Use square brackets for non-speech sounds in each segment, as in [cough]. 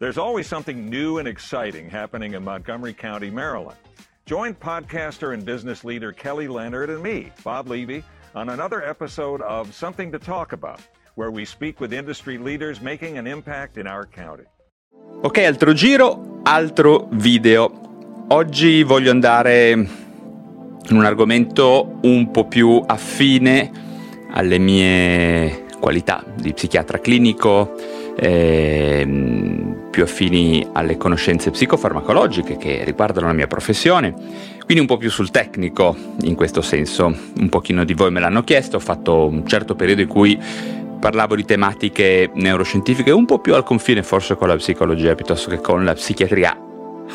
There's always something new and exciting happening in Montgomery County, Maryland. Join podcaster and business leader Kelly Leonard and me, Bob Levy, on another episode of Something to Talk About, where we speak with industry leaders making an impact in our county. Ok, altro giro, altro video. Oggi voglio andare in un argomento un po' più affine alle mie qualità di psichiatra clinico, ehm, più affini alle conoscenze psicofarmacologiche che riguardano la mia professione, quindi un po' più sul tecnico in questo senso. Un pochino di voi me l'hanno chiesto, ho fatto un certo periodo in cui parlavo di tematiche neuroscientifiche un po' più al confine forse con la psicologia piuttosto che con la psichiatria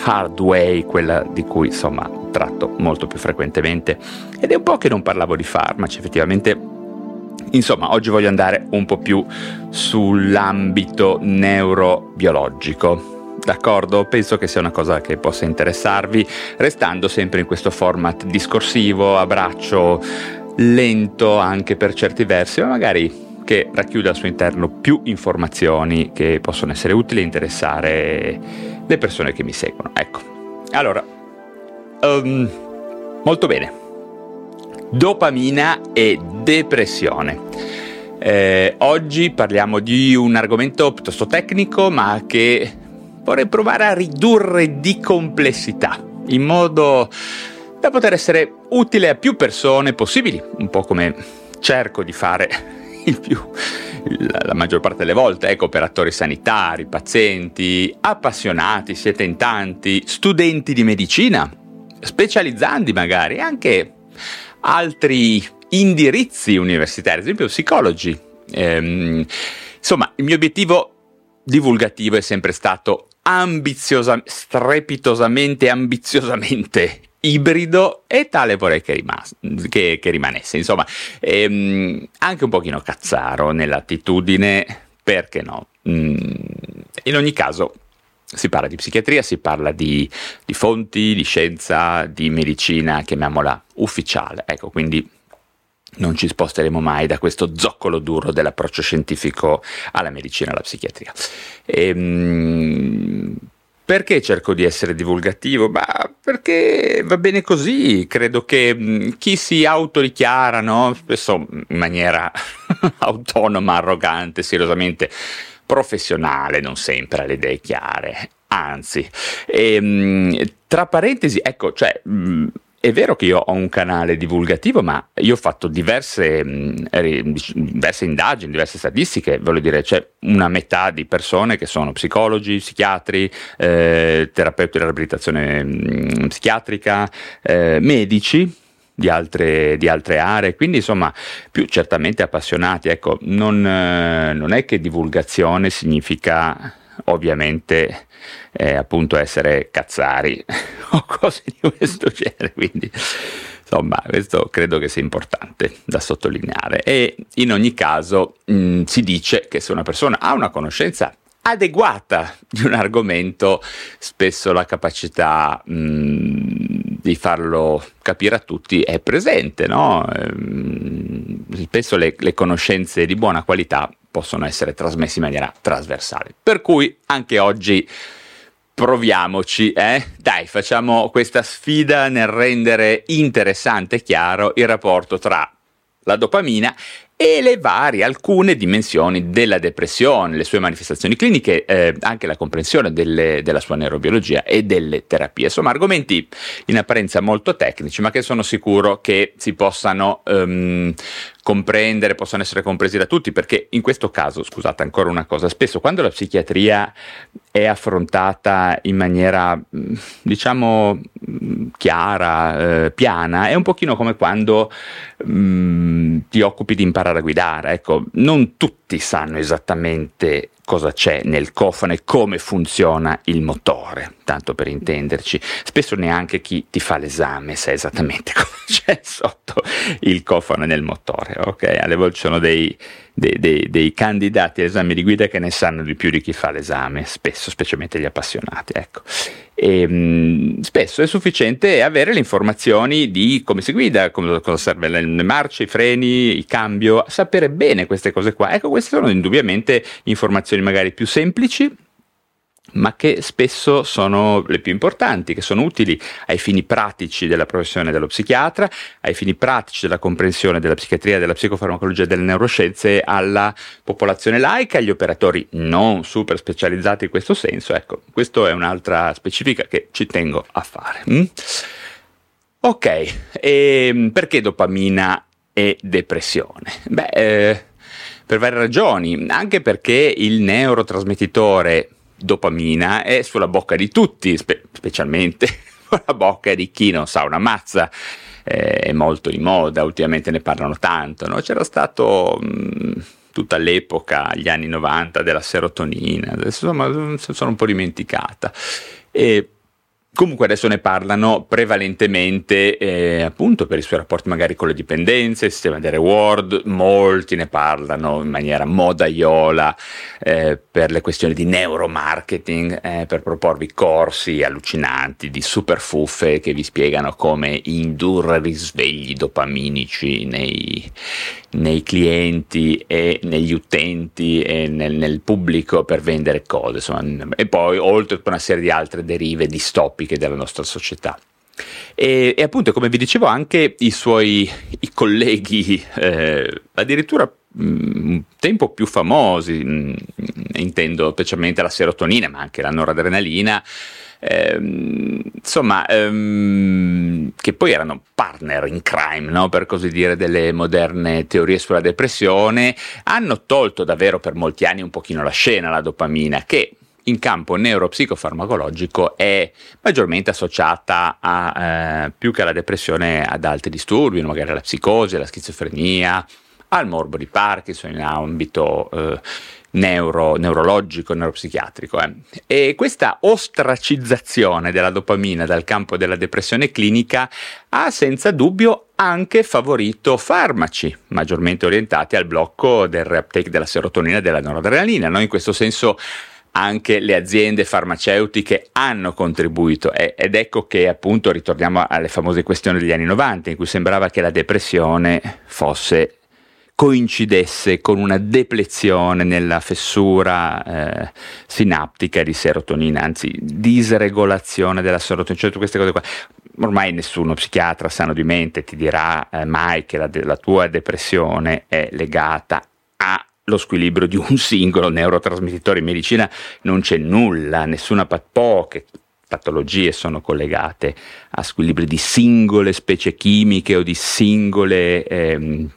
hard way, quella di cui insomma tratto molto più frequentemente. Ed è un po' che non parlavo di farmaci, effettivamente Insomma, oggi voglio andare un po' più sull'ambito neurobiologico. D'accordo? Penso che sia una cosa che possa interessarvi, restando sempre in questo format discorsivo, a braccio lento anche per certi versi, ma magari che racchiude al suo interno più informazioni che possono essere utili e interessare le persone che mi seguono. Ecco, allora, um, molto bene dopamina e depressione. Eh, oggi parliamo di un argomento piuttosto tecnico, ma che vorrei provare a ridurre di complessità, in modo da poter essere utile a più persone possibili, un po' come cerco di fare [laughs] il più, la maggior parte delle volte, ecco, operatori sanitari, pazienti, appassionati, siete in tanti, studenti di medicina, specializzanti magari, anche altri indirizzi universitari, ad esempio psicologi. Ehm, insomma, il mio obiettivo divulgativo è sempre stato ambiziosamente, strepitosamente, ambiziosamente [laughs] ibrido e tale vorrei che, rimas- che, che rimanesse. Insomma, ehm, anche un pochino cazzaro nell'attitudine, perché no? Mm, in ogni caso, si parla di psichiatria, si parla di, di fonti, di scienza, di medicina, chiamiamola ufficiale. Ecco, quindi non ci sposteremo mai da questo zoccolo duro dell'approccio scientifico alla medicina alla psichiatria. Ehm, perché cerco di essere divulgativo? Bah, perché va bene così. Credo che chi si autorichiara, no? spesso in maniera [laughs] autonoma, arrogante, seriosamente professionale non sempre ha le idee chiare, anzi, ehm, tra parentesi, ecco, cioè... È vero che io ho un canale divulgativo, ma io ho fatto diverse, diverse, indagini, diverse statistiche, voglio dire, c'è una metà di persone che sono psicologi, psichiatri, eh, terapeuti di riabilitazione psichiatrica, eh, medici, di altre, di altre, aree, quindi insomma più certamente appassionati. Ecco, non, eh, non è che divulgazione significa ovviamente eh, appunto essere cazzari [laughs] o cose di questo genere, quindi insomma questo credo che sia importante da sottolineare. E in ogni caso mh, si dice che se una persona ha una conoscenza adeguata di un argomento, spesso la capacità mh, di farlo capire a tutti è presente, no? Ehm, spesso le, le conoscenze di buona qualità possono essere trasmesse in maniera trasversale. Per cui anche oggi proviamoci, eh? Dai, facciamo questa sfida nel rendere interessante e chiaro il rapporto tra la dopamina e le varie, alcune dimensioni della depressione, le sue manifestazioni cliniche, eh, anche la comprensione delle, della sua neurobiologia e delle terapie. Insomma, argomenti in apparenza molto tecnici, ma che sono sicuro che si possano um, comprendere, possono essere compresi da tutti, perché in questo caso, scusate ancora una cosa, spesso quando la psichiatria è affrontata in maniera, mm, diciamo, chiara, eh, piana, è un pochino come quando mh, mm, ti occupi di imparare a guidare, ecco, non tutti sanno esattamente cosa c'è nel cofano e come funziona il motore, tanto per intenderci. Spesso neanche chi ti fa l'esame sa esattamente [laughs] cosa c'è sotto il cofano nel motore, ok? Alle volte ci sono dei, dei, dei, dei candidati all'esame di guida che ne sanno di più di chi fa l'esame, spesso, specialmente gli appassionati, ecco. E, ehm, mh, spesso è sufficiente avere le informazioni di come si guida, come, cosa serve le, le marce, i freni, il cambio, sapere bene queste cose qua. Ecco, queste sono indubbiamente informazioni magari più semplici, ma che spesso sono le più importanti, che sono utili ai fini pratici della professione dello psichiatra, ai fini pratici della comprensione della psichiatria, della psicofarmacologia e delle neuroscienze alla popolazione laica, agli operatori non super specializzati in questo senso. Ecco, questa è un'altra specifica che ci tengo a fare. Mm? Ok, e ehm, perché dopamina e depressione? Beh, eh, per varie ragioni, anche perché il neurotrasmettitore dopamina è sulla bocca di tutti, spe- specialmente [laughs] sulla bocca di chi non sa una mazza. Eh, è molto in moda, ultimamente ne parlano tanto. No? C'era stato mh, tutta l'epoca, gli anni 90, della serotonina, adesso insomma, sono un po' dimenticata. E Comunque adesso ne parlano prevalentemente eh, appunto per i suoi rapporti magari con le dipendenze, il sistema di reward, molti ne parlano in maniera modaiola eh, per le questioni di neuromarketing, eh, per proporvi corsi allucinanti di super fuffe che vi spiegano come indurre risvegli dopaminici nei, nei clienti e negli utenti e nel, nel, pubblico per vendere cose, insomma, e poi oltre a una serie di altre derive distopiche della nostra società. E, e appunto, come vi dicevo, anche i suoi i colleghi, eh, addirittura mm, un tempo più famosi, mh, mm, intendo specialmente la serotonina, ma anche la noradrenalina, ehm, insomma, ehm, che poi erano partner in crime, no? per così dire, delle moderne teorie sulla depressione, hanno tolto davvero per molti anni un pochino la scena la dopamina, che in campo neuropsicofarmacologico è maggiormente associata a, eh, più che alla depressione ad altri disturbi, magari alla psicosi, alla schizofrenia, al morbo di Parkinson in ambito eh, neuro, neurologico, neuropsichiatrico. Eh. E questa ostracizzazione della dopamina dal campo della depressione clinica ha senza dubbio anche favorito farmaci maggiormente orientati al blocco del reuptake della serotonina e della noradrenalina. No? In questo senso anche le aziende farmaceutiche hanno contribuito ed ecco che appunto ritorniamo alle famose questioni degli anni 90 in cui sembrava che la depressione fosse coincidesse con una deplezione nella fessura eh, sinaptica di serotonina, anzi disregolazione della serotonina, cioè queste cose qua. Ormai nessuno psichiatra sano di mente ti dirà eh, mai che la, la tua depressione è legata allo squilibrio di un singolo neurotrasmettitore. In medicina non c'è nulla, nessuna poche patologie sono collegate a squilibri di singole specie chimiche o di singole ehm,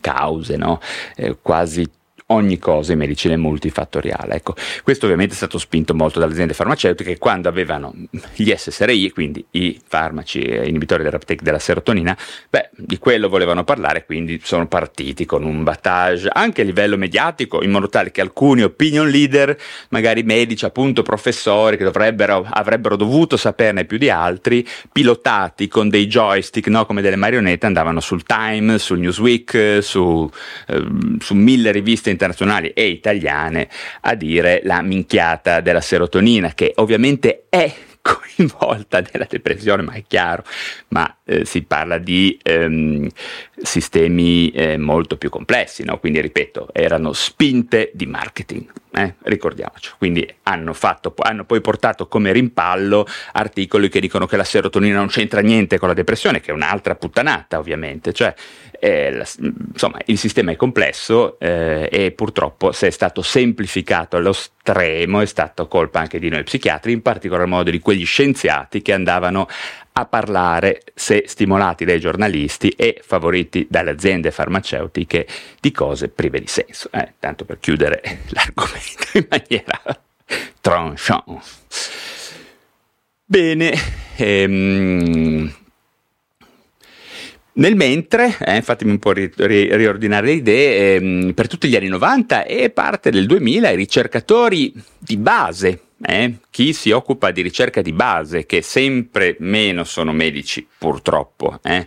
cause, no? eh, quasi ogni cosa in medicina multifattoriale. Ecco, questo ovviamente è stato spinto molto dalle aziende farmaceutiche che quando avevano gli SSRI, quindi i farmaci inibitori dell'uptake della serotonina, beh, di quello volevano parlare, quindi sono partiti con un battage anche a livello mediatico, in modo tale che alcuni opinion leader, magari medici, appunto professori che dovrebbero, avrebbero dovuto saperne più di altri, pilotati con dei joystick, no, come delle marionette, andavano sul Time, sul Newsweek, su, eh, su mille riviste internazionali e italiane a dire la minchiata della serotonina, che ovviamente è [laughs] coinvolta nella depressione, ma è chiaro, ma eh, si parla di ehm, sistemi eh, molto più complessi, no? quindi ripeto, erano spinte di marketing, eh? ricordiamoci, quindi hanno, fatto, hanno poi portato come rimpallo articoli che dicono che la serotonina non c'entra niente con la depressione, che è un'altra puttanata ovviamente, cioè eh, la, insomma il sistema è complesso eh, e purtroppo se è stato semplificato allo estremo è stato colpa anche di noi psichiatri, in particolar modo di quegli scienziati che andavano a parlare, se stimolati dai giornalisti e favoriti dalle aziende farmaceutiche, di cose prive di senso. Eh, tanto per chiudere [laughs] l'argomento in maniera tranchant. Bene, ehm, nel mentre, eh, fatemi un po' ri- ri- riordinare le idee, ehm, per tutti gli anni 90 e parte del 2000 i ricercatori di base eh? chi si occupa di ricerca di base, che sempre meno sono medici purtroppo, eh?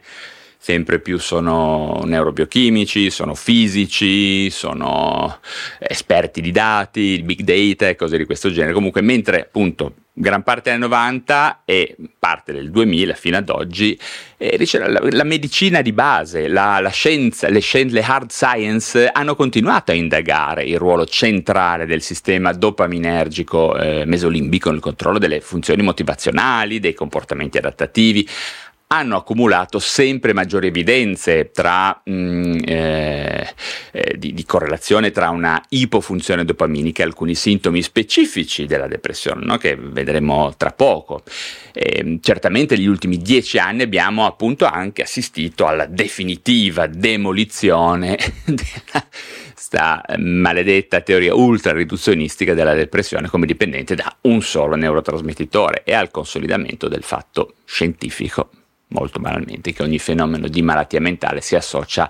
Sempre più sono neurobiochimici, sono fisici, sono esperti di dati, big data e cose di questo genere. Comunque, mentre appunto gran parte del 90 e parte del 2000 fino ad oggi, eh, la, la, medicina di base, la, la scienza, le, scienze, le hard science hanno continuato a indagare il ruolo centrale del sistema dopaminergico eh, mesolimbico nel controllo delle funzioni motivazionali, dei comportamenti adattativi, hanno accumulato sempre maggiori evidenze tra, mh, mm, eh, eh, di, di, correlazione tra una ipofunzione dopaminica e alcuni sintomi specifici della depressione, no? che vedremo tra poco. E, certamente negli ultimi dieci anni abbiamo appunto anche assistito alla definitiva demolizione [laughs] della sta maledetta teoria ultra riduzionistica della depressione come dipendente da un solo neurotrasmettitore e al consolidamento del fatto scientifico molto banalmente, che ogni fenomeno di malattia mentale si associa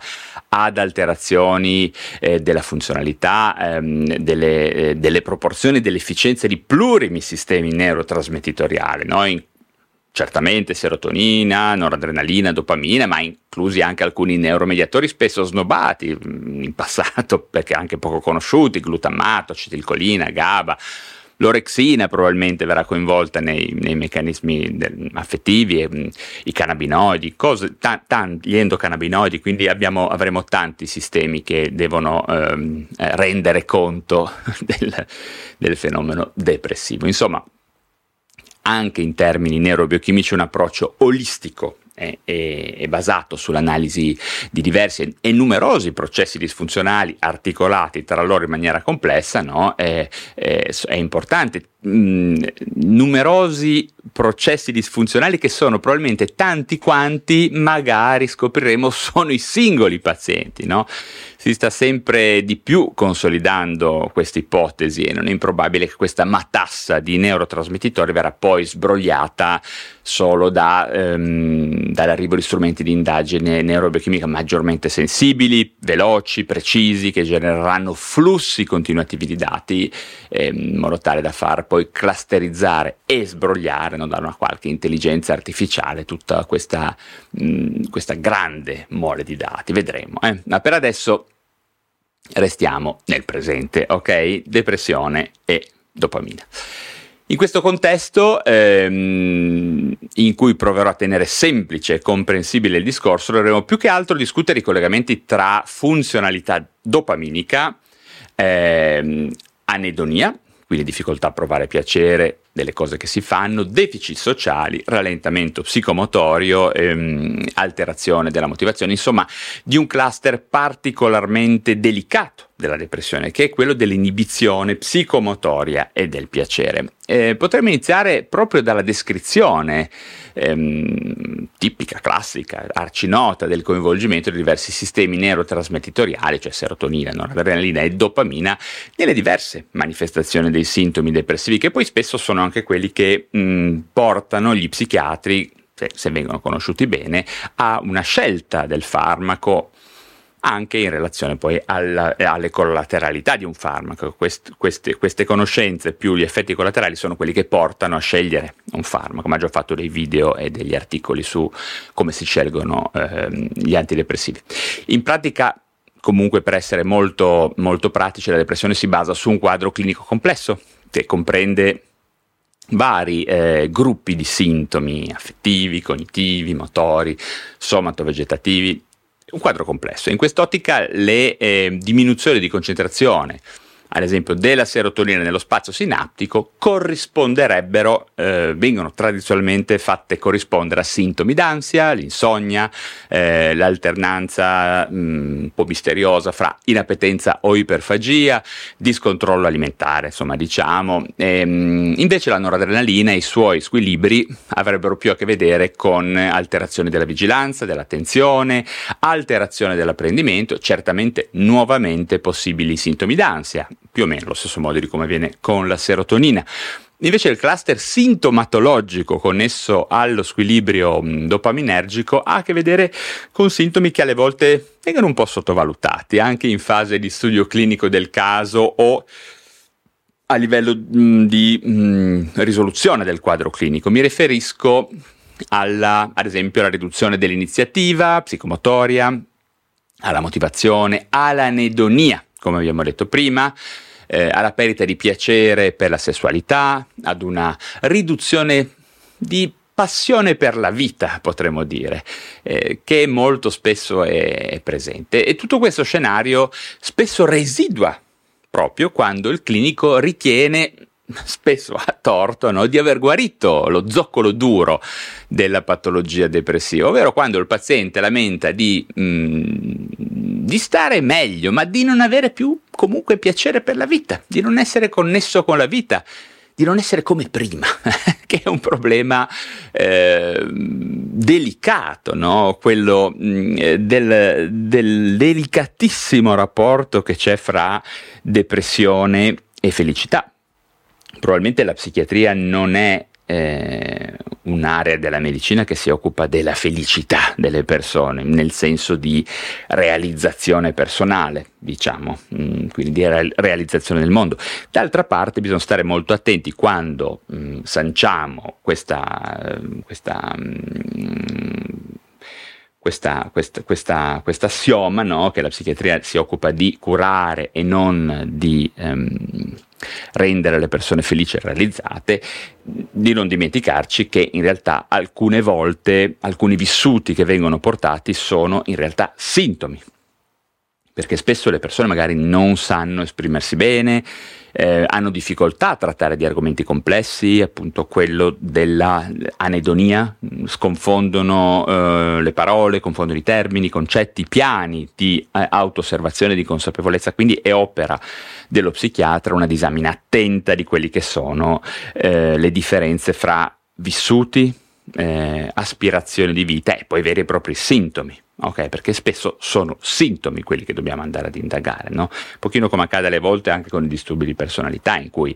ad alterazioni eh, della funzionalità, ehm, delle, eh, delle, proporzioni, dell'efficienza di plurimi sistemi neurotrasmettitoriali, no? In, certamente serotonina, noradrenalina, dopamina, ma inclusi anche alcuni neuromediatori spesso snobati mm, in passato [laughs] perché anche poco conosciuti, glutammato, acetilcolina, GABA, L'orexina probabilmente verrà coinvolta nei, nei meccanismi del, affettivi, i cannabinoidi, cose, ta, ta, gli endocannabinoidi, quindi abbiamo, avremo tanti sistemi che devono ehm, eh, rendere conto [laughs] del, del fenomeno depressivo. Insomma, anche in termini neurobiochimici un approccio olistico è, è, è, basato sull'analisi di diversi e numerosi processi disfunzionali articolati tra loro in maniera complessa, no? è, è, importante. Mm, numerosi processi disfunzionali che sono probabilmente tanti quanti magari scopriremo [laughs] sono i singoli pazienti, no? Si sta sempre di più consolidando questa ipotesi e non è improbabile che questa matassa di neurotrasmettitori verrà poi sbrogliata solo da, ehm, dall'arrivo di strumenti di indagine neurobiochimica maggiormente sensibili, veloci, precisi, che genereranno flussi continuativi di dati ehm, in modo tale da far poi clusterizzare e sbrogliare no, da una qualche intelligenza artificiale tutta questa, mh, questa grande mole di dati. Vedremo. Eh? Ma per adesso restiamo nel presente, ok? Depressione e dopamina. In questo contesto, ehm, in cui proverò a tenere semplice e comprensibile il discorso, dovremo più che altro discutere i collegamenti tra funzionalità dopaminica, ehm, anedonia, quindi difficoltà a provare piacere delle cose che si fanno, deficit sociali, rallentamento psicomotorio, ehm, alterazione della motivazione, insomma di un cluster particolarmente delicato della depressione, che è quello dell'inibizione psicomotoria e del piacere. Eh, potremmo iniziare proprio dalla descrizione ehm, tipica, classica, arcinota del coinvolgimento di diversi sistemi neurotrasmettitoriali, cioè serotonina, noradrenalina e dopamina, nelle diverse manifestazioni dei sintomi depressivi, che poi spesso sono anche quelli che mh, portano gli psichiatri se, se, vengono conosciuti bene, a una scelta del farmaco anche in relazione poi alla, alle collateralità di un farmaco. Quest, queste, queste, conoscenze più gli effetti collaterali sono quelli che portano a scegliere un farmaco, ma ho fatto dei video e degli articoli su come si scelgono eh, gli antidepressivi. In pratica comunque per essere molto, molto pratici la depressione si basa su un quadro clinico complesso che comprende vari eh, gruppi di sintomi affettivi, cognitivi, motori, somatovegetativi un quadro complesso. In quest'ottica le eh, diminuzioni di concentrazione ad esempio della serotonina nello spazio sinaptico, corrisponderebbero, eh, vengono tradizionalmente fatte corrispondere a sintomi d'ansia, l'insonnia, eh, l'alternanza mh, mm, un po' misteriosa fra inappetenza o iperfagia, discontrollo alimentare, insomma diciamo. E, mh, invece la noradrenalina e i suoi squilibri avrebbero più a che vedere con alterazioni della vigilanza, dell'attenzione, alterazione dell'apprendimento, certamente nuovamente possibili sintomi d'ansia, più o meno allo stesso modo di come avviene con la serotonina. Invece il cluster sintomatologico connesso allo squilibrio dopaminergico ha a che vedere con sintomi che alle volte vengono un po' sottovalutati, anche in fase di studio clinico del caso o a livello di risoluzione del quadro clinico. Mi riferisco alla, ad esempio, alla riduzione dell'iniziativa psicomotoria, alla motivazione, all'anedonia, come abbiamo detto prima, eh, alla perdita di piacere per la sessualità, ad una riduzione di passione per la vita, potremmo dire, eh, che molto spesso è, è presente. E tutto questo scenario spesso residua proprio quando il clinico ritiene [laughs] spesso a torto no, di aver guarito lo zoccolo duro della patologia depressiva, ovvero quando il paziente lamenta di, mm, di stare meglio, ma di non avere più comunque piacere per la vita, di non essere connesso con la vita, di non essere come prima, [laughs] che è un problema eh, delicato, no? quello mh, mm, del, del delicatissimo rapporto che c'è fra depressione e felicità probabilmente la psichiatria non è eh, un'area della medicina che si occupa della felicità delle persone, nel senso di realizzazione personale, diciamo, mm, quindi di re- realizzazione del mondo. D'altra parte bisogna stare molto attenti quando mh, mm, sanciamo questa, questa mh, questa, questa, questa, questa assioma no? che la psichiatria si occupa di curare e non di ehm, rendere le persone felici e realizzate, di non dimenticarci che in realtà alcune volte alcuni vissuti che vengono portati sono in realtà sintomi, perché spesso le persone magari non sanno esprimersi bene, eh, hanno difficoltà a trattare di argomenti complessi, appunto quello dell'anedonia, sconfondono eh, le parole, confondono i termini, i concetti, i piani di eh, auto-osservazione, di consapevolezza, quindi è opera dello psichiatra una disamina attenta di quelli che sono eh, le differenze fra vissuti, eh, aspirazioni di vita e poi veri e propri sintomi ok? Perché spesso sono sintomi quelli che dobbiamo andare ad indagare, no? Un pochino come accade alle volte anche con i disturbi di personalità, in cui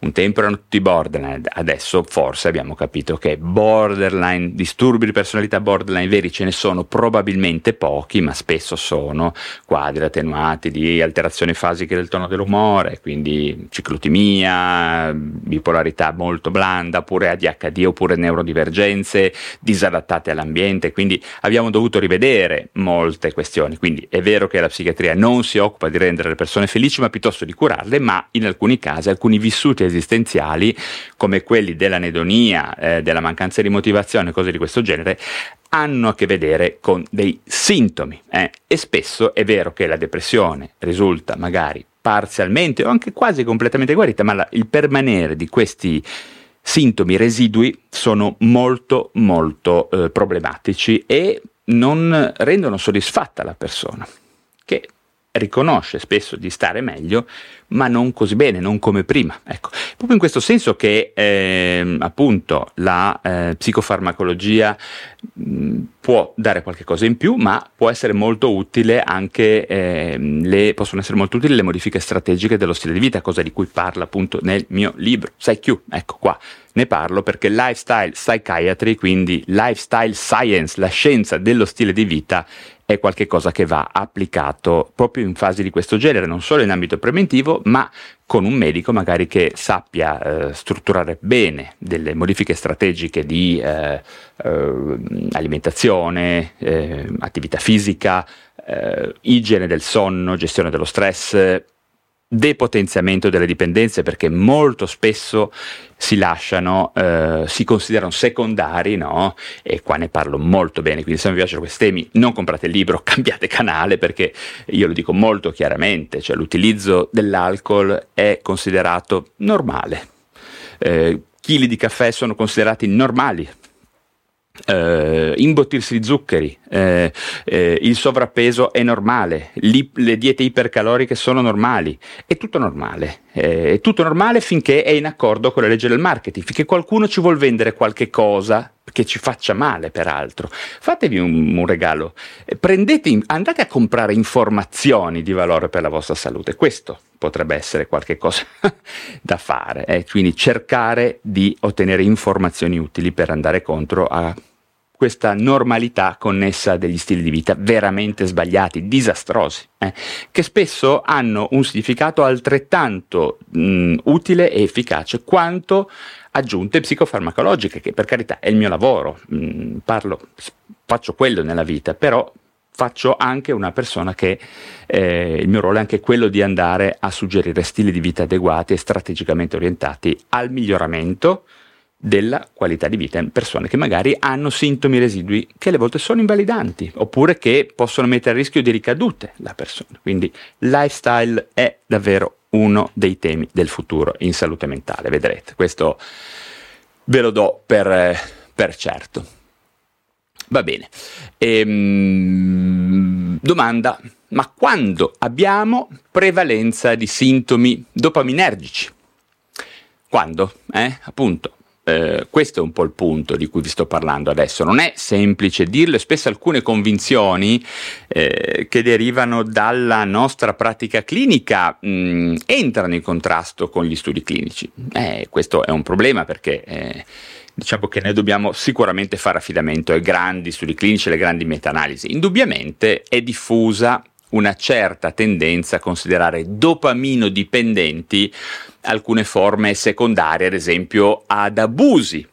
un tempo erano tutti borderline, adesso forse abbiamo capito che borderline, disturbi di personalità borderline veri ce ne sono probabilmente pochi, ma spesso sono quadri attenuati di alterazioni fasiche del tono dell'umore, quindi ciclotimia, bipolarità molto blanda, oppure ADHD, oppure neurodivergenze disadattate all'ambiente, quindi abbiamo dovuto rivedere molte questioni. Quindi è vero che la psichiatria non si occupa di rendere le persone felici, ma piuttosto di curarle, ma in alcuni casi alcuni vissuti esistenziali come quelli dell'anedonia, eh, della mancanza di motivazione, cose di questo genere, hanno a che vedere con dei sintomi eh? e spesso è vero che la depressione risulta magari parzialmente o anche quasi completamente guarita, ma la, il permanere di questi sintomi residui sono molto molto eh, problematici e non rendono soddisfatta la persona, che riconosce spesso di stare meglio, ma non così bene, non come prima. Ecco, proprio in questo senso che eh, appunto la eh, psicofarmacologia mh, può dare qualche cosa in più, ma può essere molto utile anche eh, le, possono essere molto utili le modifiche strategiche dello stile di vita, cosa di cui parla appunto nel mio libro PsyQ. Ecco qua, ne parlo perché lifestyle psychiatry, quindi lifestyle science, la scienza dello stile di vita è qualcosa che va applicato proprio in fasi di questo genere, non solo in ambito preventivo, ma con un medico magari che sappia eh, strutturare bene delle modifiche strategiche di eh, eh, alimentazione, eh, attività fisica, eh, igiene del sonno, gestione dello stress, depotenziamento delle dipendenze perché molto spesso si lasciano, eh, si considerano secondari, no? E qua ne parlo molto bene, quindi se non vi piacciono questi temi non comprate il libro, [laughs] cambiate canale perché io lo dico molto chiaramente, cioè l'utilizzo dell'alcol è considerato normale. Eh, chili di caffè sono considerati normali Uh, imbottirsi di zuccheri, uh, uh, il sovrappeso è normale, Li, le diete ipercaloriche sono normali, è tutto normale, è tutto normale finché è in accordo con le leggi del marketing, finché qualcuno ci vuole vendere qualche cosa che ci faccia male peraltro. Fatevi un, un regalo, prendete, andate a comprare informazioni di valore per la vostra salute, questo potrebbe essere qualche cosa [laughs] da fare, eh? quindi cercare di ottenere informazioni utili per andare contro a questa normalità connessa degli stili di vita veramente sbagliati, disastrosi, eh, che spesso hanno un significato altrettanto mh, utile e efficace quanto aggiunte psicofarmacologiche, che per carità è il mio lavoro, mh, parlo, faccio quello nella vita, però faccio anche una persona che eh, il mio ruolo è anche quello di andare a suggerire stili di vita adeguati e strategicamente orientati al miglioramento della qualità di vita in persone che magari hanno sintomi residui che alle volte sono invalidanti oppure che possono mettere a rischio di ricadute la persona. Quindi lifestyle è davvero uno dei temi del futuro in salute mentale, vedrete. Questo ve lo do per, per certo. Va bene. Ehm, domanda, ma quando abbiamo prevalenza di sintomi dopaminergici? Quando? Eh? Appunto, eh, questo è un po' il punto di cui vi sto parlando adesso. Non è semplice dirlo, spesso alcune convinzioni eh, che derivano dalla nostra pratica clinica mh, mm, entrano in contrasto con gli studi clinici. Eh, questo è un problema perché eh, diciamo che noi dobbiamo sicuramente fare affidamento ai grandi studi clinici, alle grandi meta-analisi. Indubbiamente è diffusa una certa tendenza a considerare dopamino dipendenti alcune forme secondarie, ad esempio ad abusi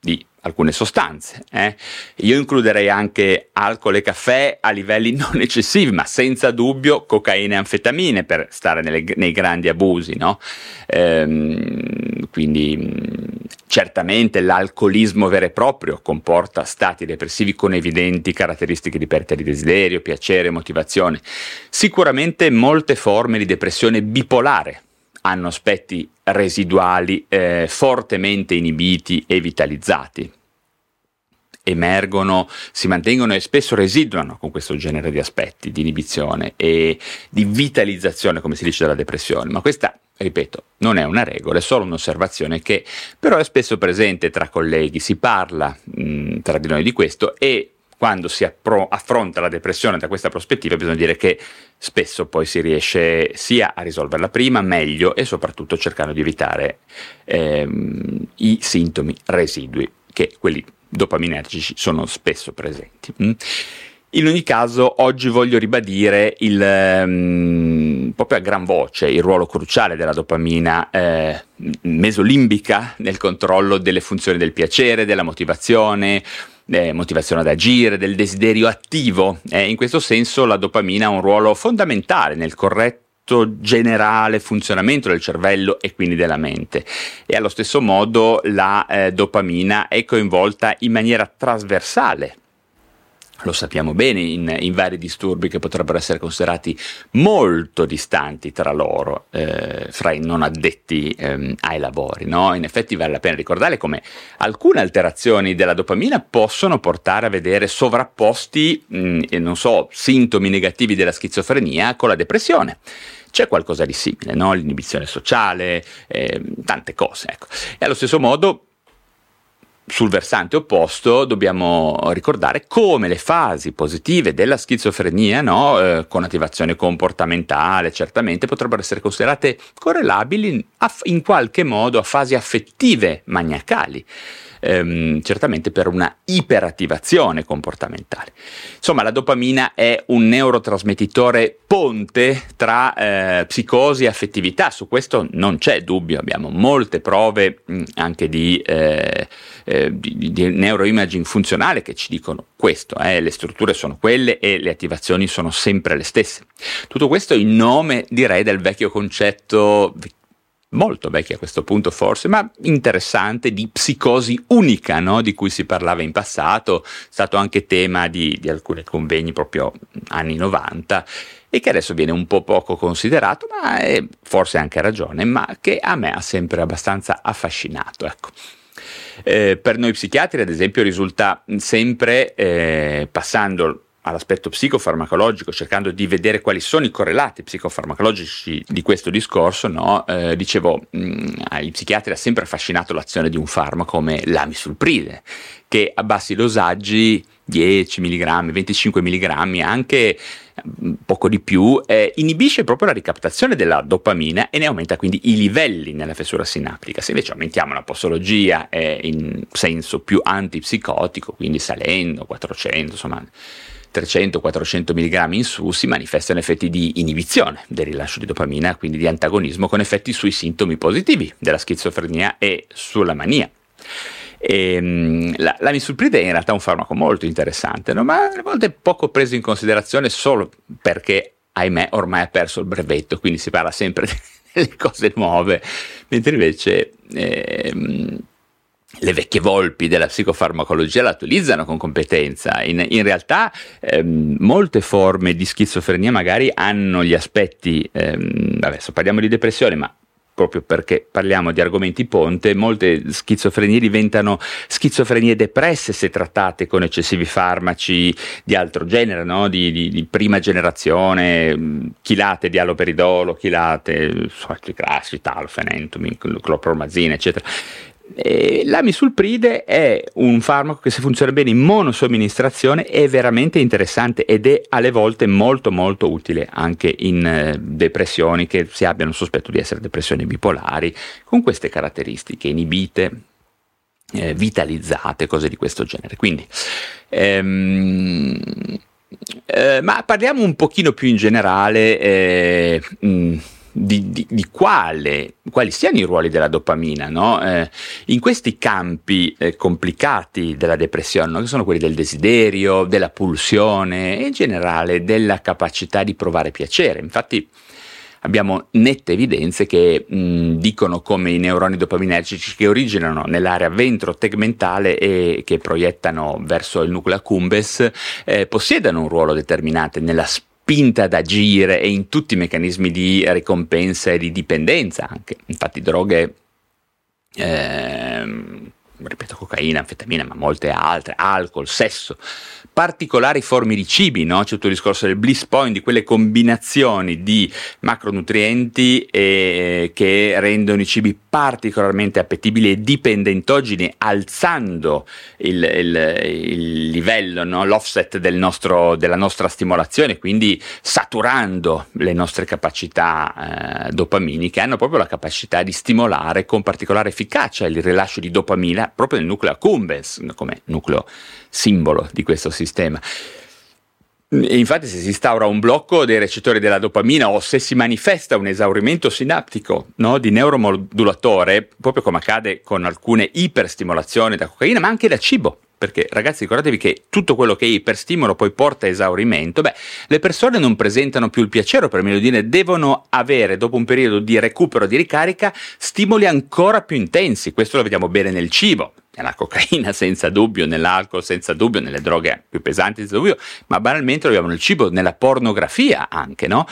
di alcune sostanze. Eh? Io includerei anche alcol e caffè a livelli [laughs] non eccessivi, ma senza dubbio cocaina e anfetamine per stare nelle, nei grandi abusi. No? Ehm, quindi certamente l'alcolismo vero e proprio comporta stati depressivi con evidenti caratteristiche di perdita di desiderio, piacere, motivazione. Sicuramente molte forme di depressione bipolare hanno aspetti residuali eh, fortemente inibiti e vitalizzati. Emergono, si mantengono e spesso residuano con questo genere di aspetti di inibizione e di vitalizzazione, come si dice della depressione, ma questa, ripeto, non è una regola, è solo un'osservazione che però è spesso presente tra colleghi, si parla mh, tra di noi di questo e quando si appro- affronta la depressione da questa prospettiva, bisogna dire che spesso poi si riesce sia a risolverla prima, meglio e soprattutto cercando di evitare ehm, i sintomi residui, che quelli dopaminergici sono spesso presenti. Mm? In ogni caso, oggi voglio ribadire il, um, proprio a gran voce il ruolo cruciale della dopamina eh, mesolimbica nel controllo delle funzioni del piacere, della motivazione, eh, motivazione ad agire, del desiderio attivo. Eh, in questo senso la dopamina ha un ruolo fondamentale nel corretto generale funzionamento del cervello e quindi della mente e allo stesso modo la eh, dopamina è coinvolta in maniera trasversale lo sappiamo bene, in, in, vari disturbi che potrebbero essere considerati molto distanti tra loro, eh, fra i non addetti ehm, ai lavori. No? In effetti vale la pena ricordare come alcune alterazioni della dopamina possono portare a vedere sovrapposti, mh, non so, sintomi negativi della schizofrenia con la depressione c'è qualcosa di simile, no? l'inibizione sociale, eh, tante cose. Ecco. E allo stesso modo sul versante opposto dobbiamo ricordare come le fasi positive della schizofrenia, no, eh, con attivazione comportamentale, certamente potrebbero essere considerate correlabili in qualche modo a fasi affettive maniacali ehm, certamente per una iperattivazione comportamentale. Insomma, la dopamina è un neurotrasmettitore ponte tra eh, psicosi e affettività, su questo non c'è dubbio, abbiamo molte prove mh, anche di, eh, eh, di, di, neuroimaging funzionale che ci dicono questo, eh, le strutture sono quelle e le attivazioni sono sempre le stesse. Tutto questo in nome, direi, del vecchio concetto molto vecchia a questo punto forse, ma interessante, di psicosi unica, no? di cui si parlava in passato, è stato anche tema di, di alcuni convegni proprio anni 90 e che adesso viene un po' poco considerato, ma è, forse anche ragione, ma che a me ha sempre abbastanza affascinato. Ecco. Eh, per noi psichiatri, ad esempio, risulta sempre, eh, passando all'aspetto psicofarmacologico, cercando di vedere quali sono i correlati psicofarmacologici di questo discorso, no? eh, dicevo, mh, ai psichiatri ha sempre affascinato l'azione di un farmaco come l'amisulpride, che a bassi dosaggi 10 mg, 25 mg, anche mm, poco di più, eh, inibisce proprio la ricaptazione della dopamina e ne aumenta quindi i livelli nella fessura sinaptica. Se invece aumentiamo la posologia eh, in senso più antipsicotico, quindi salendo 400, insomma 300-400 mg in su, si manifestano effetti di inibizione del rilascio di dopamina, quindi di antagonismo con effetti sui sintomi positivi della schizofrenia e sulla mania. E, ehm, la, la misulpride è in realtà un farmaco molto interessante, no? ma a volte poco preso in considerazione solo perché, ahimè, ormai ha perso il brevetto, quindi si parla sempre [laughs] delle cose nuove, mentre invece... Ehm, le vecchie volpi della psicofarmacologia la utilizzano con competenza. In, in realtà ehm, molte forme di schizofrenia magari hanno gli aspetti, ehm, adesso parliamo di depressione, ma proprio perché parliamo di argomenti ponte, molte schizofrenie diventano schizofrenie depresse se trattate con eccessivi farmaci di altro genere, no? di, di, di, prima generazione, chilate di aloperidolo, chilate, soliti classici, talfenentum, clopromazina, eccetera. L'amisulpride è un farmaco che se funziona bene in monosomministrazione è veramente interessante ed è alle volte molto molto utile anche in eh, depressioni che si abbiano sospetto di essere depressioni bipolari con queste caratteristiche inibite, eh, vitalizzate, cose di questo genere. Quindi ehm, eh, ma parliamo un pochino più in generale eh, mh, di, di, di quale, quali siano i ruoli della dopamina no? eh, in questi campi eh, complicati della depressione, no? che sono quelli del desiderio, della pulsione e in generale della capacità di provare piacere. Infatti abbiamo nette evidenze che mh, dicono come i neuroni dopaminergici che originano nell'area ventrotegmentale e che proiettano verso il nucleo accumbens eh, possiedano un ruolo determinante nella spinta spinta ad agire e in tutti i meccanismi di ricompensa e di dipendenza anche. Infatti droghe, ehm, ripeto, cocaina, anfetamina, ma molte altre, alcol, sesso, particolari forme di cibi, no? c'è tutto il discorso del bliss point, di quelle combinazioni di macronutrienti eh, che rendono i cibi particolarmente appetibili e dipendentogeni, alzando il, il, il livello, no? l'offset del nostro, della nostra stimolazione, quindi saturando le nostre capacità eh, dopaminiche, hanno proprio la capacità di stimolare con particolare efficacia il rilascio di dopamina proprio nel nucleo accumbens, come nucleo simbolo di questo sistema. E infatti se si instaura un blocco dei recettori della dopamina o se si manifesta un esaurimento sinaptico no, di neuromodulatore, proprio come accade con alcune iperstimolazioni da cocaina, ma anche da cibo, perché ragazzi ricordatevi che tutto quello che è iperstimolo poi porta a esaurimento, beh, le persone non presentano più il piacere, per meglio dire, devono avere dopo un periodo di recupero, di ricarica, stimoli ancora più intensi, questo lo vediamo bene nel cibo, nella cocaina [laughs] senza dubbio, nell'alcol senza dubbio, nelle droghe più pesanti senza dubbio, ma banalmente abbiamo nel cibo, nella pornografia anche, no?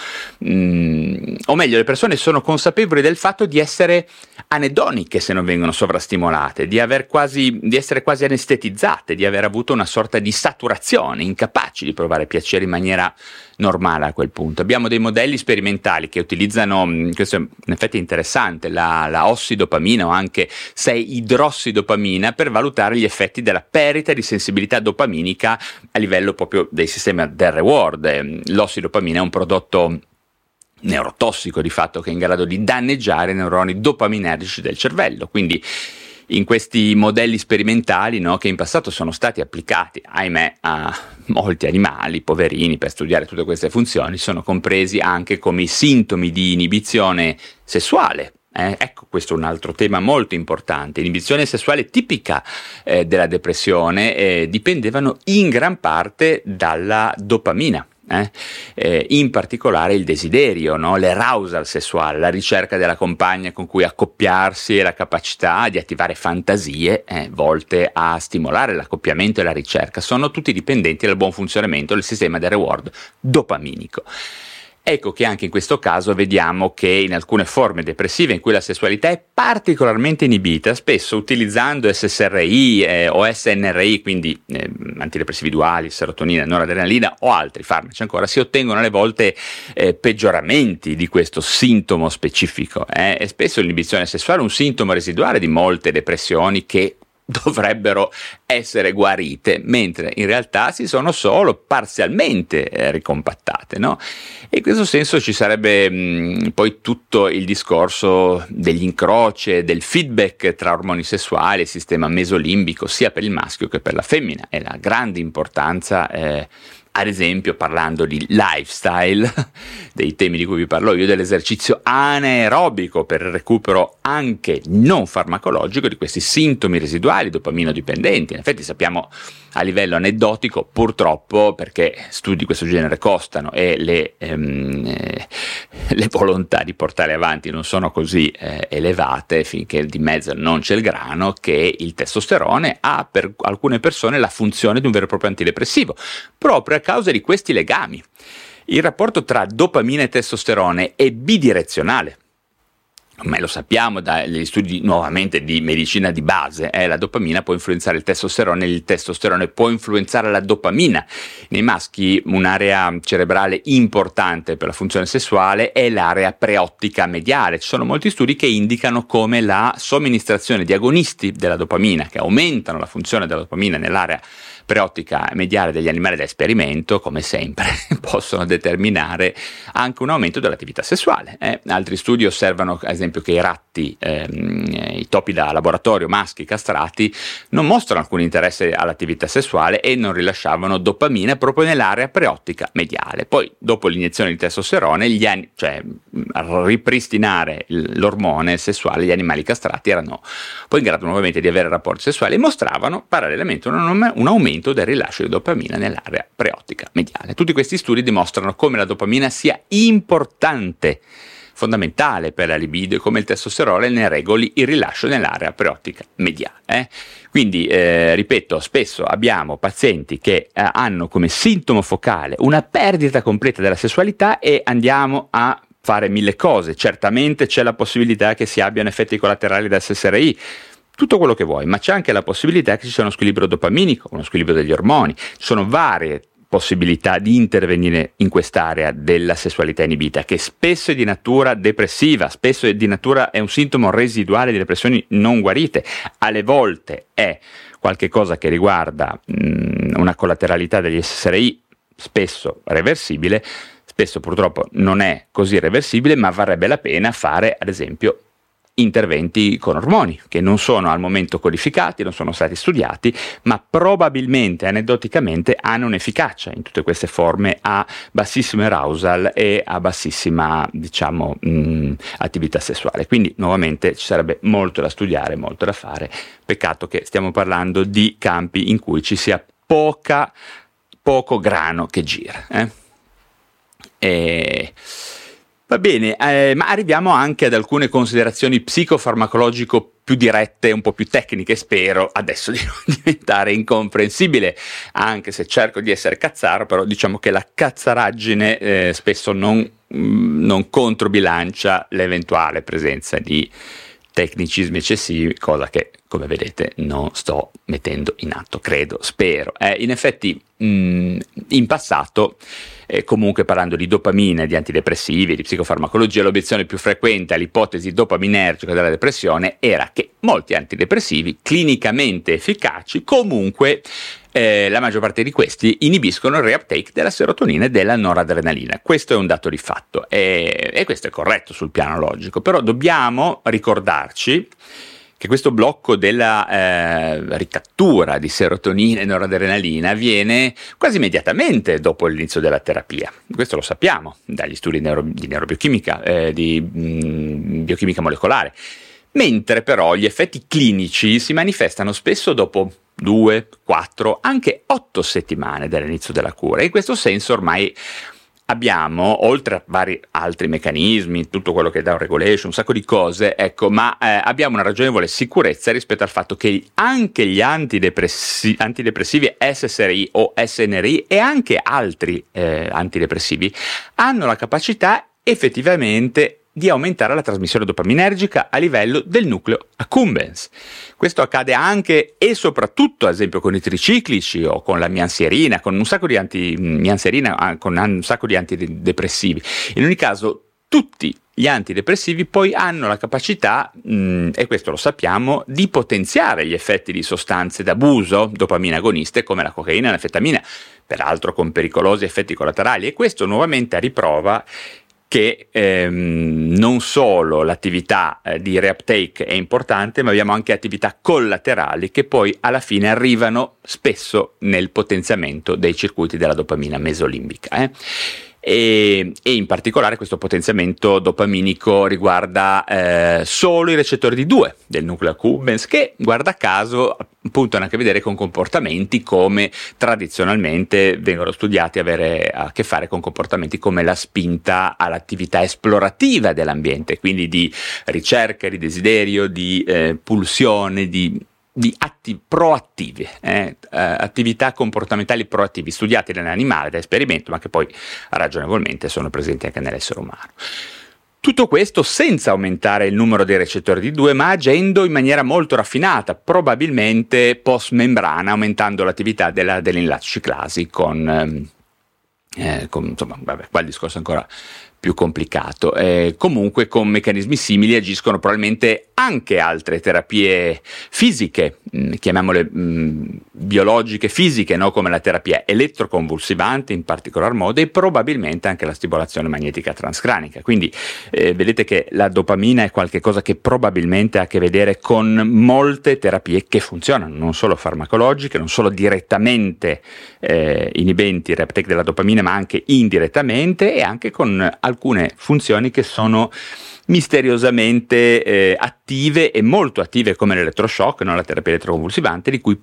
Mm, o meglio, le persone sono consapevoli del fatto di essere anedoniche se non vengono sovrastimolate, di, quasi, di essere quasi anestetizzate, di aver avuto una sorta di saturazione, incapaci di provare piacere in maniera normale a quel punto. Abbiamo dei modelli sperimentali che utilizzano, mm, questo è in effetti interessante, la, la ossidopamina o anche 6-idrossidopamina per valutare gli effetti della perdita di sensibilità dopaminica a livello proprio dei sistemi del reward. Ehm, l'ossidopamina è un prodotto neurotossico di fatto che è in grado di danneggiare i neuroni dopaminergici del cervello. Quindi in questi modelli sperimentali no, che in passato sono stati applicati, ahimè, a molti animali, poverini, per studiare tutte queste funzioni, sono compresi anche come sintomi di inibizione sessuale. Eh, ecco, questo è un altro tema molto importante. L'inibizione sessuale tipica eh, della depressione eh, dipendevano in gran parte dalla dopamina. Eh? Eh, in particolare il desiderio, no? l'arousal sessuale, la ricerca della compagna con cui accoppiarsi e la capacità di attivare fantasie eh, volte a stimolare l'accoppiamento e la ricerca, sono tutti dipendenti dal buon funzionamento del sistema del reward dopaminico. Ecco che anche in questo caso vediamo che in alcune forme depressive in cui la sessualità è particolarmente inibita, spesso utilizzando SSRI eh, o SNRI, quindi eh, antidepressivi duali, serotonina, noradrenalina o altri farmaci ancora, si ottengono alle volte eh, peggioramenti di questo sintomo specifico. Eh, e spesso l'inibizione sessuale è un sintomo residuale di molte depressioni che [laughs] dovrebbero essere guarite, mentre in realtà si sono solo parzialmente eh, ricompattate. No? E in questo senso ci sarebbe mh, poi tutto il discorso degli incroci del feedback tra ormoni sessuali e sistema mesolimbico, sia per il maschio che per la femmina, e la grande importanza eh, ad esempio parlando di lifestyle, [laughs] dei temi di cui vi parlo io, dell'esercizio anaerobico per il recupero anche non farmacologico di questi sintomi residuali dopamino dipendenti. In effetti sappiamo a livello aneddotico, purtroppo, perché studi di questo genere costano e le, ehm, eh, le volontà di portare avanti non sono così eh, elevate finché di mezzo non c'è il grano, che il testosterone ha per alcune persone la funzione di un vero e proprio antidepressivo, proprio a causa di questi legami. Il rapporto tra dopamina e testosterone è bidirezionale ma lo sappiamo dagli studi nuovamente di medicina di base, eh, la dopamina può influenzare il testosterone, il testosterone può influenzare la dopamina. Nei maschi un'area cerebrale importante per la funzione sessuale è l'area preottica mediale. Ci sono molti studi che indicano come la somministrazione di agonisti della dopamina, che aumentano la funzione della dopamina nell'area preottica mediale degli animali da esperimento, come sempre, [laughs] possono determinare anche un aumento dell'attività sessuale. Eh. Altri studi osservano, ad esempio, che i ratti, ehm, i topi da laboratorio maschi castrati, non mostrano alcun interesse all'attività sessuale e non rilasciavano dopamina proprio nell'area preottica mediale. Poi, dopo l'iniezione di testosterone, gli an- cioè ripristinare l'ormone sessuale, gli animali castrati erano poi in grado nuovamente di avere rapporti sessuali e mostravano parallelamente un, un aumento aumento del rilascio di dopamina nell'area preottica mediale. Tutti questi studi dimostrano come la dopamina sia importante fondamentale per la libido e come il testosterone ne regoli il rilascio nell'area preottica mediale. Eh? Quindi, eh, ripeto, spesso abbiamo pazienti che eh, hanno come sintomo focale una perdita completa della sessualità e andiamo a fare mille cose. Certamente c'è la possibilità che si abbiano effetti collaterali da SSRI, tutto quello che vuoi, ma c'è anche la possibilità che ci sia uno squilibrio dopaminico, uno squilibrio degli ormoni, ci sono varie possibilità di intervenire in quest'area della sessualità inibita, che spesso è di natura depressiva, spesso è di natura è un sintomo residuale di depressioni non guarite, alle volte è qualcosa che riguarda mh, una collateralità degli SSRI, spesso reversibile, spesso purtroppo non è così reversibile, ma varrebbe la pena fare ad esempio interventi con ormoni che non sono al momento codificati, non sono stati studiati, ma probabilmente aneddoticamente hanno un'efficacia in tutte queste forme a bassissimo arousal e a bassissima, diciamo, mh, attività sessuale. Quindi nuovamente ci sarebbe molto da studiare, molto da fare. Peccato che stiamo parlando di campi in cui ci sia poca, poco grano che gira. Eh? E Va bene, eh, ma arriviamo anche ad alcune considerazioni psicofarmacologico più dirette, un po' più tecniche, spero adesso di non [laughs] diventare incomprensibile, anche se cerco di essere cazzaro, però diciamo che la cazzaraggine eh, spesso non, mh, mm, non controbilancia l'eventuale presenza di tecnicismi eccessivi, cosa che come vedete non sto mettendo in atto, credo, spero. Eh, in effetti mh, mm, in passato, eh, comunque parlando di dopamina, di antidepressivi, di psicofarmacologia, l'obiezione più frequente all'ipotesi dopaminergica della depressione era che molti antidepressivi clinicamente efficaci comunque eh, la maggior parte di questi inibiscono il reuptake della serotonina e della noradrenalina. Questo è un dato di fatto e, e questo è corretto sul piano logico, però dobbiamo ricordarci che questo blocco della eh, ricattura di serotonina e noradrenalina avviene quasi immediatamente dopo l'inizio della terapia. Questo lo sappiamo dagli studi neuro, di neurobiochimica, eh, di mh, mm, biochimica molecolare. Mentre però gli effetti clinici si manifestano spesso dopo due, quattro, anche otto settimane dall'inizio della cura. In questo senso ormai abbiamo, oltre a vari altri meccanismi, tutto quello che è down regulation, un sacco di cose, ecco, ma eh, abbiamo una ragionevole sicurezza rispetto al fatto che anche gli antidepressi- antidepressivi SSRI o SNRI e anche altri eh, antidepressivi hanno la capacità effettivamente di aumentare la trasmissione dopaminergica a livello del nucleo accumbens. Questo accade anche e soprattutto, ad esempio, con i triciclici o con la miansierina, con un sacco di, anti, ah, con un sacco di antidepressivi. In ogni caso, tutti gli antidepressivi poi hanno la capacità, mh, e questo lo sappiamo, di potenziare gli effetti di sostanze d'abuso, dopamina agoniste come la cocaina e l'anfetamina, peraltro con pericolosi effetti collaterali, e questo nuovamente a riprova che ehm, non solo l'attività eh, di reuptake è importante, ma abbiamo anche attività collaterali che poi alla fine arrivano spesso nel potenziamento dei circuiti della dopamina mesolimbica. Eh e, e in particolare questo potenziamento dopaminico riguarda eh, solo i recettori di 2 del nucleo accumbens che guarda caso appunto hanno a che vedere con comportamenti come tradizionalmente vengono studiati avere a che fare con comportamenti come la spinta all'attività esplorativa dell'ambiente, quindi di ricerca, di desiderio, di eh, pulsione, di di atti proattivi, eh, eh, attività comportamentali proattivi studiati nell'animale da esperimento, ma che poi ragionevolmente sono presenti anche nell'essere umano. Tutto questo senza aumentare il numero dei recettori di 2, ma agendo in maniera molto raffinata, probabilmente post membrana, aumentando l'attività della, dell'inlatto ciclasi con, ehm, eh, con, insomma, vabbè, qua il discorso ancora più complicato. Eh, comunque con meccanismi simili agiscono probabilmente anche altre terapie fisiche, mh, mm, chiamiamole mh, mm, biologiche fisiche, no? come la terapia elettroconvulsivante in particolar modo e probabilmente anche la stimolazione magnetica transcranica. Quindi eh, vedete che la dopamina è qualcosa che probabilmente ha a che vedere con molte terapie che funzionano, non solo farmacologiche, non solo direttamente eh, inibenti il reuptake della dopamina, ma anche indirettamente e anche con alcune alcune funzioni che sono misteriosamente eh, attive e molto attive come l'elettroshock, no? la terapia elettroconvulsivante, di cui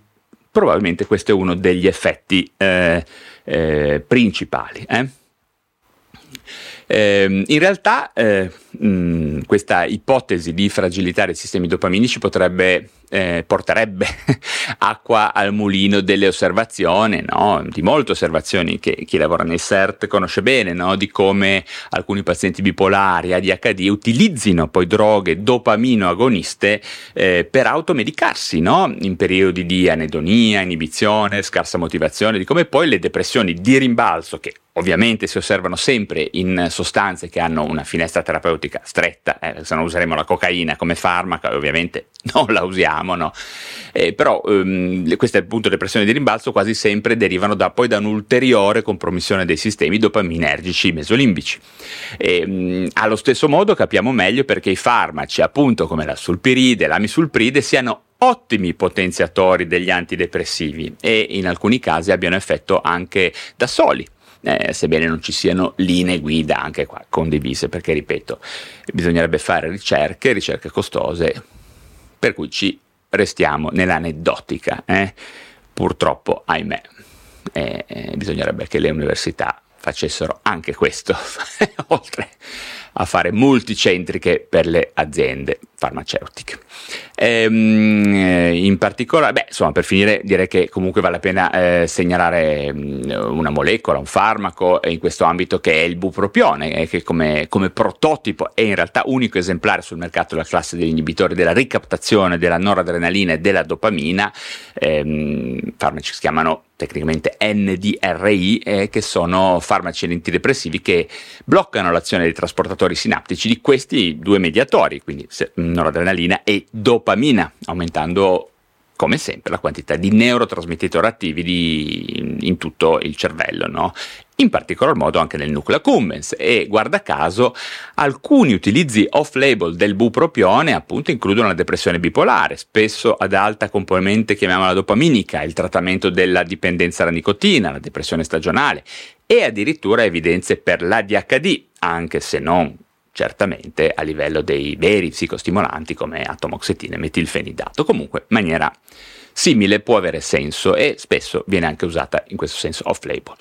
probabilmente questo è uno degli effetti eh, eh, principali. Eh. In realtà eh, mh, questa ipotesi di fragilità dei sistemi dopaminici potrebbe eh, porterebbe [laughs] acqua al mulino delle osservazioni, no? di molte osservazioni che chi lavora nei CERT conosce bene, no? di come alcuni pazienti bipolari, ADHD, utilizzino poi droghe dopamino agoniste eh, per automedicarsi no? in periodi di anedonia, inibizione, scarsa motivazione, di come poi le depressioni di rimbalzo che ovviamente si osservano sempre in sostanze che hanno una finestra terapeutica stretta, eh, se no useremo la cocaina come farmaco, ovviamente non la usiamo no? Eh, però ehm, queste appunto depressioni di rimbalzo quasi sempre derivano da, poi da un'ulteriore compromissione dei sistemi dopaminergici mesolimbici. E, mh, allo stesso modo capiamo meglio perché i farmaci, appunto come la sulpiride, l'amisulpride, siano ottimi potenziatori degli antidepressivi e in alcuni casi abbiano effetto anche da soli. Eh, sebbene non ci siano linee guida anche qua condivise, perché ripeto, bisognerebbe fare ricerche, ricerche costose, per cui ci restiamo nell'aneddotica. Eh? Purtroppo, ahimè, eh, eh, bisognerebbe che le università facessero anche questo, [laughs] oltre a fare multicentriche per le aziende farmaceutiche. Ehm, eh, in particolare, beh, insomma, per finire, direi che comunque vale la pena eh, segnalare mh, mm, una molecola, un farmaco in questo ambito che è il bupropione, eh, che come, come, prototipo è in realtà unico esemplare sul mercato della classe degli inibitori della ricaptazione della noradrenalina e della dopamina. Ehm, farmaci si chiamano tecnicamente NDRI, eh, che sono farmaci antidepressivi che bloccano l'azione dei trasportatori sinaptici di questi due mediatori, quindi noradrenalina e dopamina, aumentando come sempre la quantità di neurotrasmettitori attivi di, in tutto il cervello, no? In particolar modo anche nel nucleo accumbens e guarda caso alcuni utilizzi off-label del bupropione appunto includono la depressione bipolare, spesso ad alta componente chiamiamola dopaminica, il trattamento della dipendenza alla nicotina, la depressione stagionale e addirittura evidenze per l'ADHD, anche se non certamente a livello dei veri psicostimolanti come atomoxetina e metilfenidato. Comunque, in maniera simile può avere senso e spesso viene anche usata in questo senso off-label.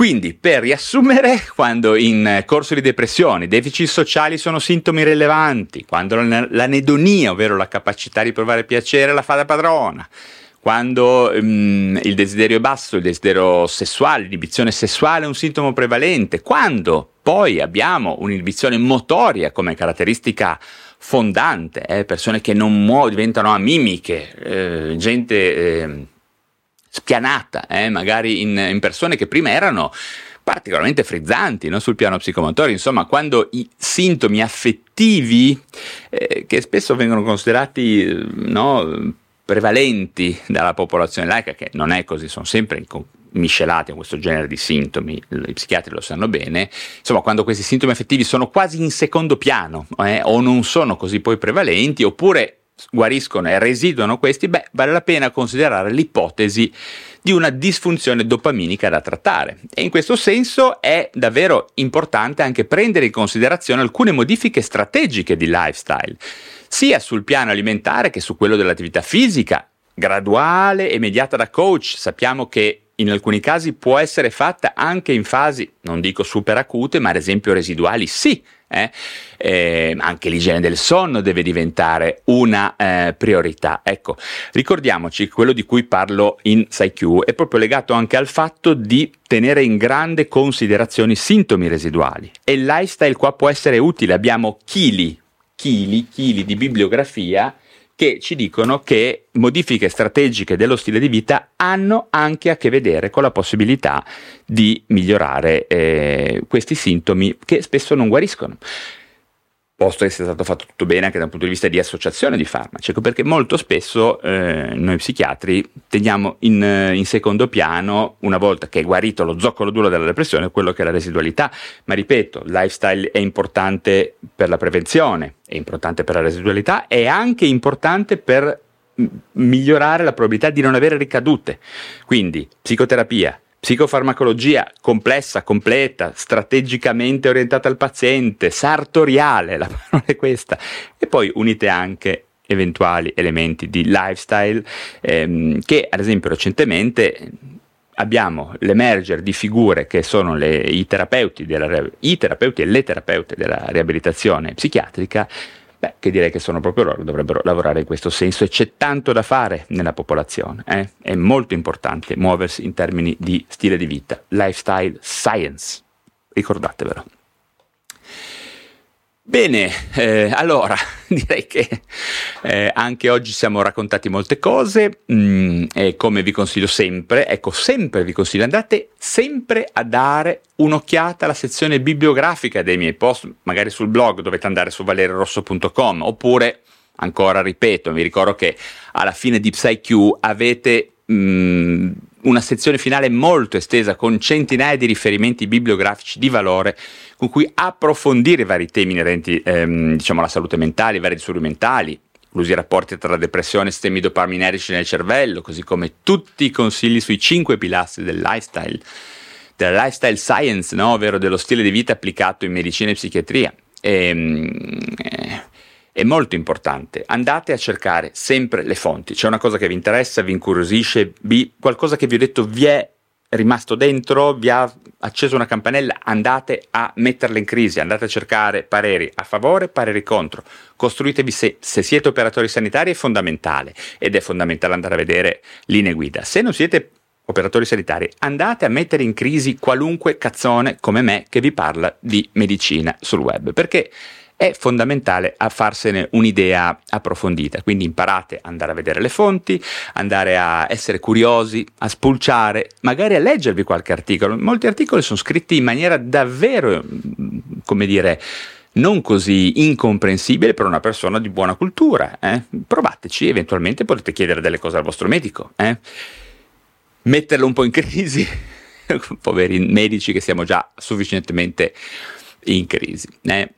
Quindi, per riassumere, [laughs] quando in corso di depressione i deficit sociali sono sintomi rilevanti, quando l'anedonia, ovvero la capacità di provare piacere, la fa da padrona, quando um, il desiderio è basso, il desiderio sessuale, l'inibizione sessuale è un sintomo prevalente, quando poi abbiamo un'inibizione motoria come caratteristica fondante, eh, persone che non muovono, diventano amimiche, eh, gente eh, spianata, eh, magari in, in, persone che prima erano particolarmente frizzanti no? sul piano psicomotorio, insomma quando i sintomi affettivi, eh, che spesso vengono considerati no, prevalenti dalla popolazione laica, che non è così, sono sempre in miscelati a questo genere di sintomi, i psichiatri lo sanno bene, insomma quando questi sintomi affettivi sono quasi in secondo piano eh, o non sono così poi prevalenti oppure guariscono e residuano questi, beh, vale la pena considerare l'ipotesi di una disfunzione dopaminica da trattare. E in questo senso è davvero importante anche prendere in considerazione alcune modifiche strategiche di lifestyle, sia sul piano alimentare che su quello dell'attività fisica, graduale e mediata da coach. Sappiamo che in alcuni casi può essere fatta anche in fasi, non dico super acute, ma ad esempio residuali sì. Eh? Eh, anche l'igiene del sonno deve diventare una eh, priorità. Ecco, ricordiamoci che quello di cui parlo in PsyQ è proprio legato anche al fatto di tenere in grande considerazione i sintomi residuali e il lifestyle qua può essere utile. Abbiamo chili, chili, chili di bibliografia che ci dicono che modifiche strategiche dello stile di vita hanno anche a che vedere con la possibilità di migliorare eh, questi sintomi che spesso non guariscono posto che sia stato fatto tutto bene anche dal punto di vista di associazione di farmaci, ecco perché molto spesso eh, noi psichiatri teniamo in, in, secondo piano, una volta che è guarito lo zoccolo duro della depressione, quello che è la residualità, ma ripeto, il lifestyle è importante per la prevenzione, è importante per la residualità, è anche importante per migliorare la probabilità di non avere ricadute, quindi psicoterapia, Psicofarmacologia complessa, completa, strategicamente orientata al paziente, sartoriale, la [laughs] parola è questa. E poi unite anche eventuali elementi di lifestyle ehm, che ad esempio recentemente abbiamo l'emergere di figure che sono le, i, terapeuti della, i terapeuti e le terapeute della riabilitazione psichiatrica Beh, che direi che sono proprio loro che dovrebbero lavorare in questo senso e c'è tanto da fare nella popolazione. Eh? È molto importante muoversi in termini di stile di vita, lifestyle science, ricordatevelo. Bene, eh, allora [laughs] direi che eh, anche oggi siamo raccontati molte cose mm, e come vi consiglio sempre, ecco sempre vi consiglio, andate sempre a dare un'occhiata alla sezione bibliografica dei miei post, magari sul blog dovete andare su valerorosso.com oppure ancora ripeto, vi ricordo che alla fine di PsyQ avete mm, una sezione finale molto estesa con centinaia di riferimenti bibliografici di valore con cui approfondire vari temi inerenti ehm, diciamo, alla salute mentale, vari disturbi mentali, inclusi i rapporti tra depressione e sistemi dopaminerici nel cervello, così come tutti i consigli sui cinque pilastri del lifestyle, della lifestyle science, no? ovvero dello stile di vita applicato in medicina e psichiatria. E, ehm, eh, è molto importante. Andate a cercare sempre le fonti. C'è una cosa che vi interessa, vi incuriosisce, vi, qualcosa che vi ho detto vi è rimasto dentro, vi ha acceso una campanella, andate a metterla in crisi, andate a cercare pareri a favore, pareri contro. Costruitevi se, se siete operatori sanitari è fondamentale ed è fondamentale andare a vedere linee guida. Se non siete operatori sanitari, andate a mettere in crisi qualunque cazzone come me che vi parla di medicina sul web, perché è fondamentale a farsene un'idea approfondita. Quindi imparate ad andare a vedere le fonti, andare a essere curiosi, a spulciare, magari a leggervi qualche articolo. Molti articoli sono scritti in maniera davvero, come dire, non così incomprensibile per una persona di buona cultura. Eh? Provateci, eventualmente potete chiedere delle cose al vostro medico. Eh? Metterlo un po' in crisi, [laughs] poveri medici che siamo già sufficientemente in crisi. Eh?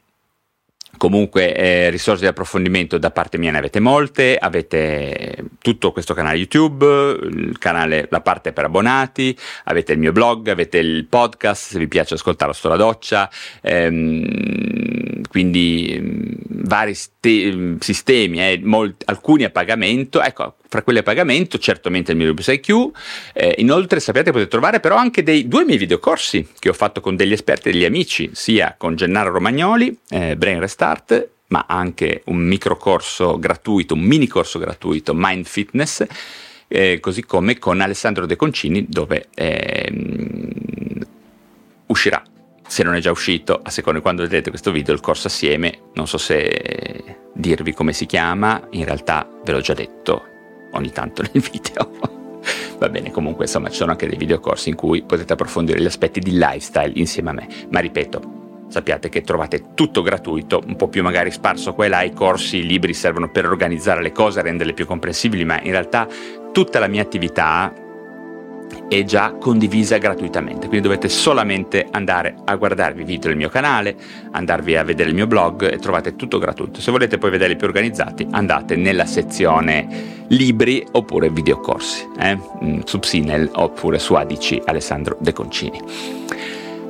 Comunque eh, risorse di approfondimento da parte mia ne avete molte, avete tutto questo canale YouTube, il canale, la parte per abbonati, avete il mio blog, avete il podcast se vi piace ascoltarlo sto la doccia, ehm, quindi vari ste- sistemi, eh, molti, alcuni a pagamento, ecco, fra quelli a pagamento certamente il mio Rubus IQ, eh, inoltre sappiate potete trovare però anche dei due miei videocorsi che ho fatto con degli esperti e degli amici, sia con Gennaro Romagnoli, eh, Brain Restart, ma anche un microcorso gratuito, un mini corso gratuito, Mind Fitness, eh, così come con Alessandro De Concini dove ehm, uscirà se non è già uscito, a seconda di quando vedrete questo video, il corso assieme, non so se dirvi come si chiama, in realtà ve l'ho già detto ogni tanto [laughs] nel video. Va bene, comunque insomma ci sono anche dei videocorsi in cui potete approfondire gli aspetti di lifestyle insieme a me, ma ripeto, sappiate che trovate tutto gratuito, un po' più magari sparso qua e là, i corsi, i libri servono per organizzare le cose, renderle più comprensibili, ma in realtà tutta la mia attività è già condivisa gratuitamente, quindi dovete solamente andare a guardarvi i video del mio canale, andarvi a vedere il mio blog e trovate tutto gratuito. Se volete poi vederli più organizzati, andate nella sezione libri oppure videocorsi, eh? Mm, su Psinel oppure su ADC Alessandro De Concini.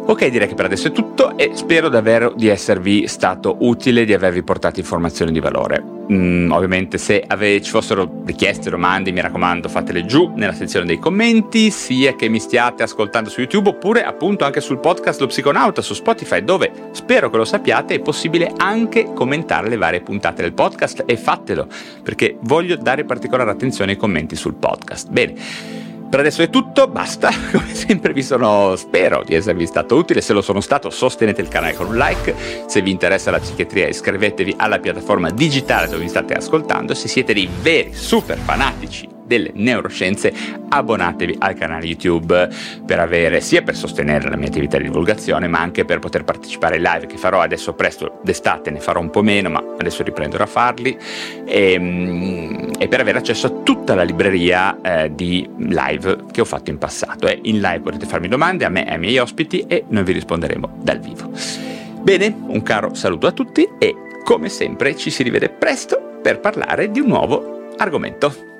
Ok, direi che per adesso è tutto e spero davvero di esservi stato utile, di avervi portato informazioni di valore. Mm, ovviamente se ave- ci fossero richieste, domande, mi raccomando fatele giù nella sezione dei commenti, sia che mi stiate ascoltando su YouTube oppure appunto anche sul podcast Lo Psiconauta su Spotify, dove spero che lo sappiate è possibile anche commentare le varie puntate del podcast e fatelo, perché voglio dare particolare attenzione ai commenti sul podcast. Bene. Per adesso è tutto, basta. [laughs] Come sempre vi sono, spero di esservi stato utile. Se lo sono stato, sostenete il canale con un like. Se vi interessa la psichiatria, iscrivetevi alla piattaforma digitale dove mi state ascoltando. Se siete dei veri super fanatici delle neuroscienze, abbonatevi al canale YouTube per avere sia per sostenere la mia attività di divulgazione, ma anche per poter partecipare ai live che farò adesso presto d'estate, ne farò un po' meno, ma adesso riprenderò a farli e, ehm, e per avere accesso a tutta la libreria eh, di live che ho fatto in passato. E in live potete farmi domande a me e ai miei ospiti e noi vi risponderemo dal vivo. Bene, un caro saluto a tutti e come sempre ci si rivede presto per parlare di un nuovo argomento.